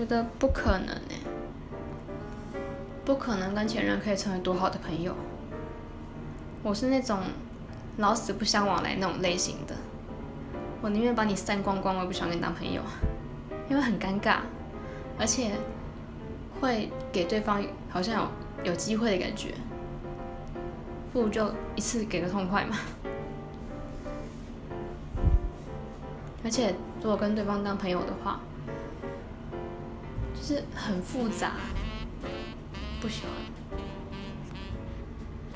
觉得不可能哎，不可能跟前任可以成为多好的朋友。我是那种老死不相往来那种类型的，我宁愿把你散光光，我也不想跟你当朋友，因为很尴尬，而且会给对方好像有有机会的感觉，不如就一次给个痛快嘛。而且如果跟对方当朋友的话，是很复杂，不喜欢。